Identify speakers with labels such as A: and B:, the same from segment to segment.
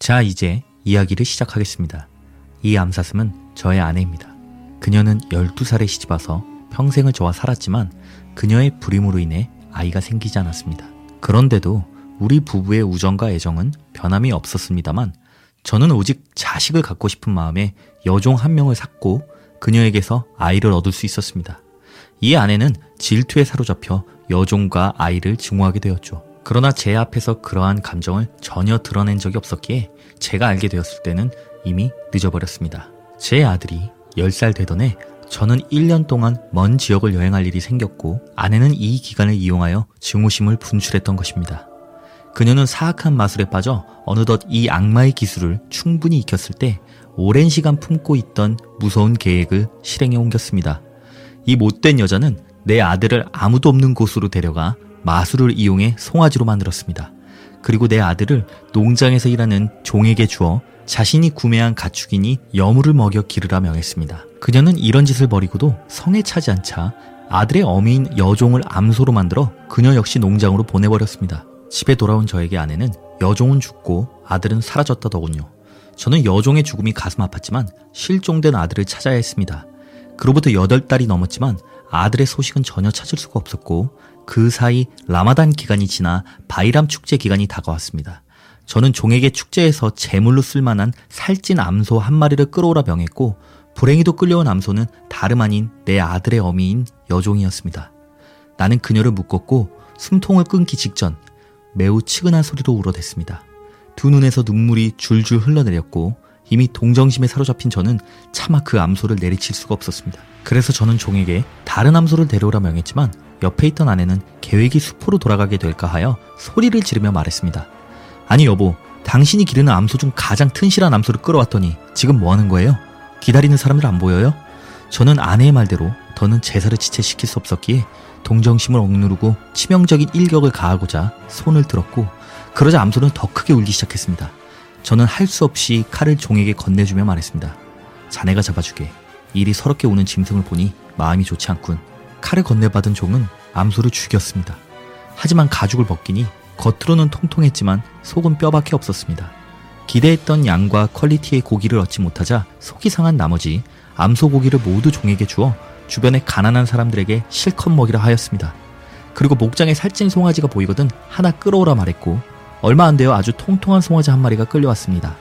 A: 자, 이제 이야기를 시작하겠습니다. 이 암사슴은 저의 아내입니다. 그녀는 12살에 시집와서 평생을 저와 살았지만 그녀의 불임으로 인해 아이가 생기지 않았습니다. 그런데도 우리 부부의 우정과 애정은 변함이 없었습니다만 저는 오직 자식을 갖고 싶은 마음에 여종 한 명을 샀고 그녀에게서 아이를 얻을 수 있었습니다. 이 아내는 질투에 사로잡혀 여종과 아이를 증오하게 되었죠. 그러나 제 앞에서 그러한 감정을 전혀 드러낸 적이 없었기에 제가 알게 되었을 때는 이미 늦어버렸습니다. 제 아들이 10살 되던 해 저는 1년 동안 먼 지역을 여행할 일이 생겼고 아내는 이 기간을 이용하여 증오심을 분출했던 것입니다. 그녀는 사악한 마술에 빠져 어느덧 이 악마의 기술을 충분히 익혔을 때 오랜 시간 품고 있던 무서운 계획을 실행에 옮겼습니다. 이 못된 여자는 내 아들을 아무도 없는 곳으로 데려가 마술을 이용해 송아지로 만들었습니다. 그리고 내 아들을 농장에서 일하는 종에게 주어 자신이 구매한 가축이니 여물을 먹여 기르라 명했습니다. 그녀는 이런 짓을 벌이고도 성에 차지 않자 아들의 어미인 여종을 암소로 만들어 그녀 역시 농장으로 보내버렸습니다. 집에 돌아온 저에게 아내는 여종은 죽고 아들은 사라졌다더군요. 저는 여종의 죽음이 가슴 아팠지만 실종된 아들을 찾아야 했습니다. 그로부터 8달이 넘었지만 아들의 소식은 전혀 찾을 수가 없었고 그 사이 라마단 기간이 지나 바이람 축제 기간이 다가왔습니다. 저는 종에게 축제에서 제물로 쓸만한 살찐 암소 한 마리를 끌어오라 명했고 불행히도 끌려온 암소는 다름 아닌 내 아들의 어미인 여종이었습니다. 나는 그녀를 묶었고 숨통을 끊기 직전 매우 측은한 소리로 울어댔습니다. 두 눈에서 눈물이 줄줄 흘러내렸고 이미 동정심에 사로잡힌 저는 차마 그 암소를 내리칠 수가 없었습니다. 그래서 저는 종에게 다른 암소를 데려오라 명했지만 옆에 있던 아내는 계획이 수포로 돌아가게 될까 하여 소리를 지르며 말했습니다. 아니 여보, 당신이 기르는 암소 중 가장 튼실한 암소를 끌어왔더니 지금 뭐 하는 거예요? 기다리는 사람들 안 보여요? 저는 아내의 말대로 더는 제사를 지체시킬 수 없었기에 동정심을 억누르고 치명적인 일격을 가하고자 손을 들었고 그러자 암소는 더 크게 울기 시작했습니다. 저는 할 수 없이 칼을 종에게 건네주며 말했습니다. 자네가 잡아주게. 일이 서럽게 우는 짐승을 보니 마음이 좋지 않군. 칼을 건네받은 종은 암소를 죽였습니다. 하지만 가죽을 벗기니 겉으로는 통통했지만 속은 뼈밖에 없었습니다. 기대했던 양과 퀄리티의 고기를 얻지 못하자 속이 상한 나머지 암소 고기를 모두 종에게 주어 주변의 가난한 사람들에게 실컷 먹이라 하였습니다. 그리고 목장에 살찐 송아지가 보이거든 하나 끌어오라 말했고 얼마 안 되어 아주 통통한 송아지 한 마리가 끌려왔습니다.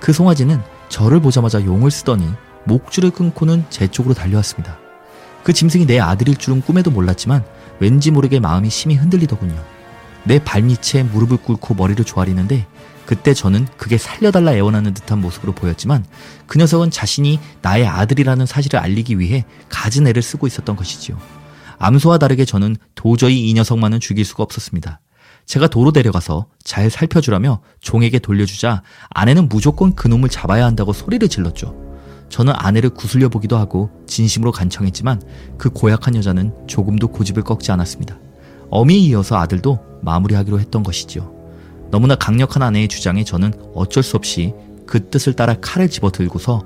A: 그 송아지는 저를 보자마자 용을 쓰더니 목줄을 끊고는 제 쪽으로 달려왔습니다. 그 짐승이 내 아들일 줄은 꿈에도 몰랐지만 왠지 모르게 마음이 심히 흔들리더군요. 내 발밑에 무릎을 꿇고 머리를 조아리는데 그때 저는 그게 살려달라 애원하는 듯한 모습으로 보였지만 그 녀석은 자신이 나의 아들이라는 사실을 알리기 위해 가진 애를 쓰고 있었던 것이지요. 암소와 다르게 저는 도저히 이 녀석만은 죽일 수가 없었습니다. 제가 도로 데려가서 잘 살펴주라며 종에게 돌려주자 아내는 무조건 그놈을 잡아야 한다고 소리를 질렀죠. 저는 아내를 구슬려 보기도 하고 진심으로 간청했지만 그 고약한 여자는 조금도 고집을 꺾지 않았습니다. 어미에 이어서 아들도 마무리하기로 했던 것이지요. 너무나 강력한 아내의 주장에 저는 어쩔 수 없이 그 뜻을 따라 칼을 집어 들고서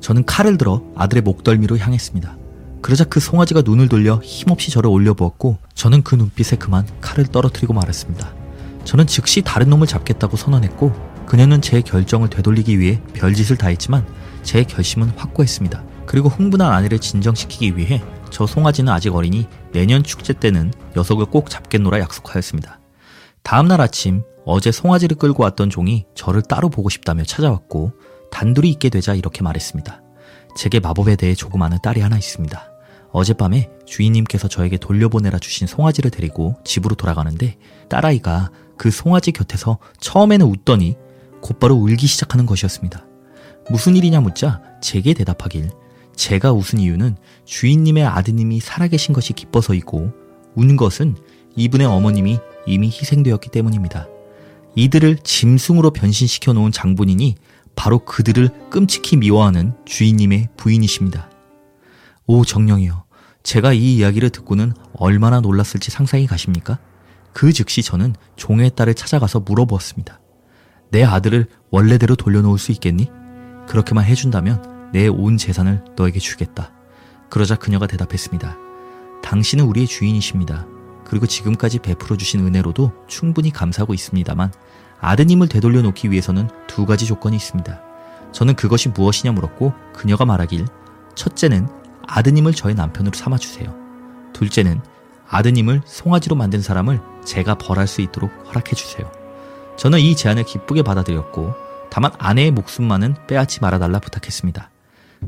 A: 저는 칼을 들어 아들의 목덜미로 향했습니다. 그러자 그 송아지가 눈을 돌려 힘없이 저를 올려보았고 저는 그 눈빛에 그만 칼을 떨어뜨리고 말았습니다. 저는 즉시 다른 놈을 잡겠다고 선언했고 그녀는 제 결정을 되돌리기 위해 별짓을 다했지만 제 결심은 확고했습니다. 그리고 흥분한 아내를 진정시키기 위해 저 송아지는 아직 어리니 내년 축제 때는 녀석을 꼭 잡겠노라 약속하였습니다. 다음날 아침 어제 송아지를 끌고 왔던 종이 저를 따로 보고 싶다며 찾아왔고 단둘이 있게 되자 이렇게 말했습니다. 제게 마법에 대해 조금 아는 딸이 하나 있습니다. 어젯밤에 주인님께서 저에게 돌려보내라 주신 송아지를 데리고 집으로 돌아가는데 딸아이가 그 송아지 곁에서 처음에는 웃더니 곧바로 울기 시작하는 것이었습니다. 무슨 일이냐 묻자 제게 대답하길 제가 웃은 이유는 주인님의 아드님이 살아계신 것이 기뻐서이고 운 것은 이분의 어머님이 이미 희생되었기 때문입니다. 이들을 짐승으로 변신시켜 놓은 장본인이 바로 그들을 끔찍히 미워하는 주인님의 부인이십니다. 오 정령이여, 제가 이 이야기를 듣고는 얼마나 놀랐을지 상상이 가십니까? 그 즉시 저는 종의 딸을 찾아가서 물어보았습니다. 내 아들을 원래대로 돌려놓을 수 있겠니? 그렇게만 해준다면 내 온 재산을 너에게 주겠다. 그러자 그녀가 대답했습니다. 당신은 우리의 주인이십니다. 그리고 지금까지 베풀어 주신 은혜로도 충분히 감사하고 있습니다만 아드님을 되돌려 놓기 위해서는 두 가지 조건이 있습니다. 저는 그것이 무엇이냐 물었고 그녀가 말하길 첫째는 아드님을 저의 남편으로 삼아 주세요. 둘째는 아드님을 송아지로 만든 사람을 제가 벌할 수 있도록 허락해 주세요. 저는 이 제안을 기쁘게 받아들였고 다만 아내의 목숨만은 빼앗지 말아달라 부탁했습니다.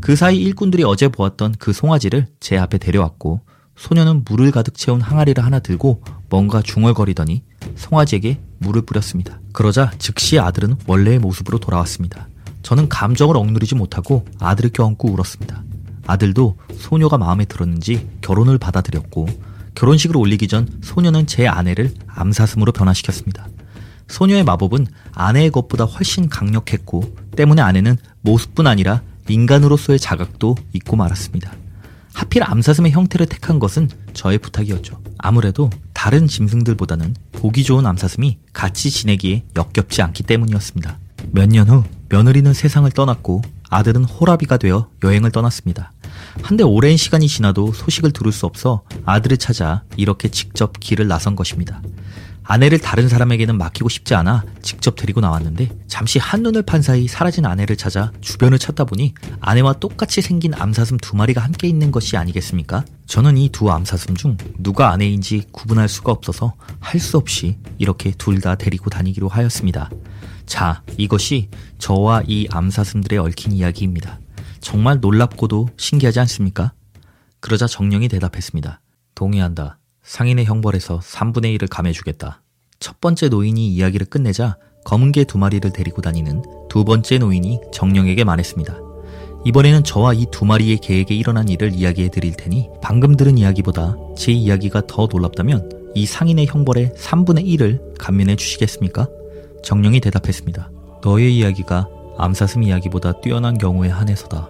A: 그 사이 일꾼들이 어제 보았던 그 송아지를 제 앞에 데려왔고 소녀는 물을 가득 채운 항아리를 하나 들고 뭔가 중얼거리더니 송아지에게 물을 뿌렸습니다. 그러자 즉시 아들은 원래의 모습으로 돌아왔습니다. 저는 감정을 억누르지 못하고 아들을 껴안고 울었습니다. 아들도 소녀가 마음에 들었는지 결혼을 받아들였고 결혼식을 올리기 전 소녀는 제 아내를 암사슴으로 변화시켰습니다. 소녀의 마법은 아내의 것보다 훨씬 강력했고 때문에 아내는 모습뿐 아니라 인간으로서의 자각도 잊고 말았습니다. 하필 암사슴의 형태를 택한 것은 저의 부탁이었죠. 아무래도 다른 짐승들보다는 보기 좋은 암사슴이 같이 지내기에 역겹지 않기 때문이었습니다. 몇 년 후 며느리는 세상을 떠났고 아들은 호라비가 되어 여행을 떠났습니다. 한데 오랜 시간이 지나도 소식을 들을 수 없어 아들을 찾아 이렇게 직접 길을 나선 것입니다. 아내를 다른 사람에게는 맡기고 싶지 않아 직접 데리고 나왔는데 잠시 한눈을 판 사이 사라진 아내를 찾아 주변을 찾다 보니 아내와 똑같이 생긴 암사슴 두 마리가 함께 있는 것이 아니겠습니까? 저는 이 두 암사슴 중 누가 아내인지 구분할 수가 없어서 할 수 없이 이렇게 둘 다 데리고 다니기로 하였습니다. 자, 이것이 저와 이 암사슴들의 얽힌 이야기입니다. 정말 놀랍고도 신기하지 않습니까? 그러자 정령이 대답했습니다. 동의한다. 상인의 형벌에서 3분의 1을 감해주겠다. 첫 번째 노인이 이야기를 끝내자 검은 개 두 마리를 데리고 다니는 두 번째 노인이 정령에게 말했습니다. 이번에는 저와 이 두 마리의 개에게 일어난 일을 이야기해 드릴 테니 방금 들은 이야기보다 제 이야기가 더 놀랍다면 이 상인의 형벌의 3분의 1을 감면해 주시겠습니까? 정령이 대답했습니다. 너의 이야기가 암사슴 이야기보다 뛰어난 경우에 한해서다.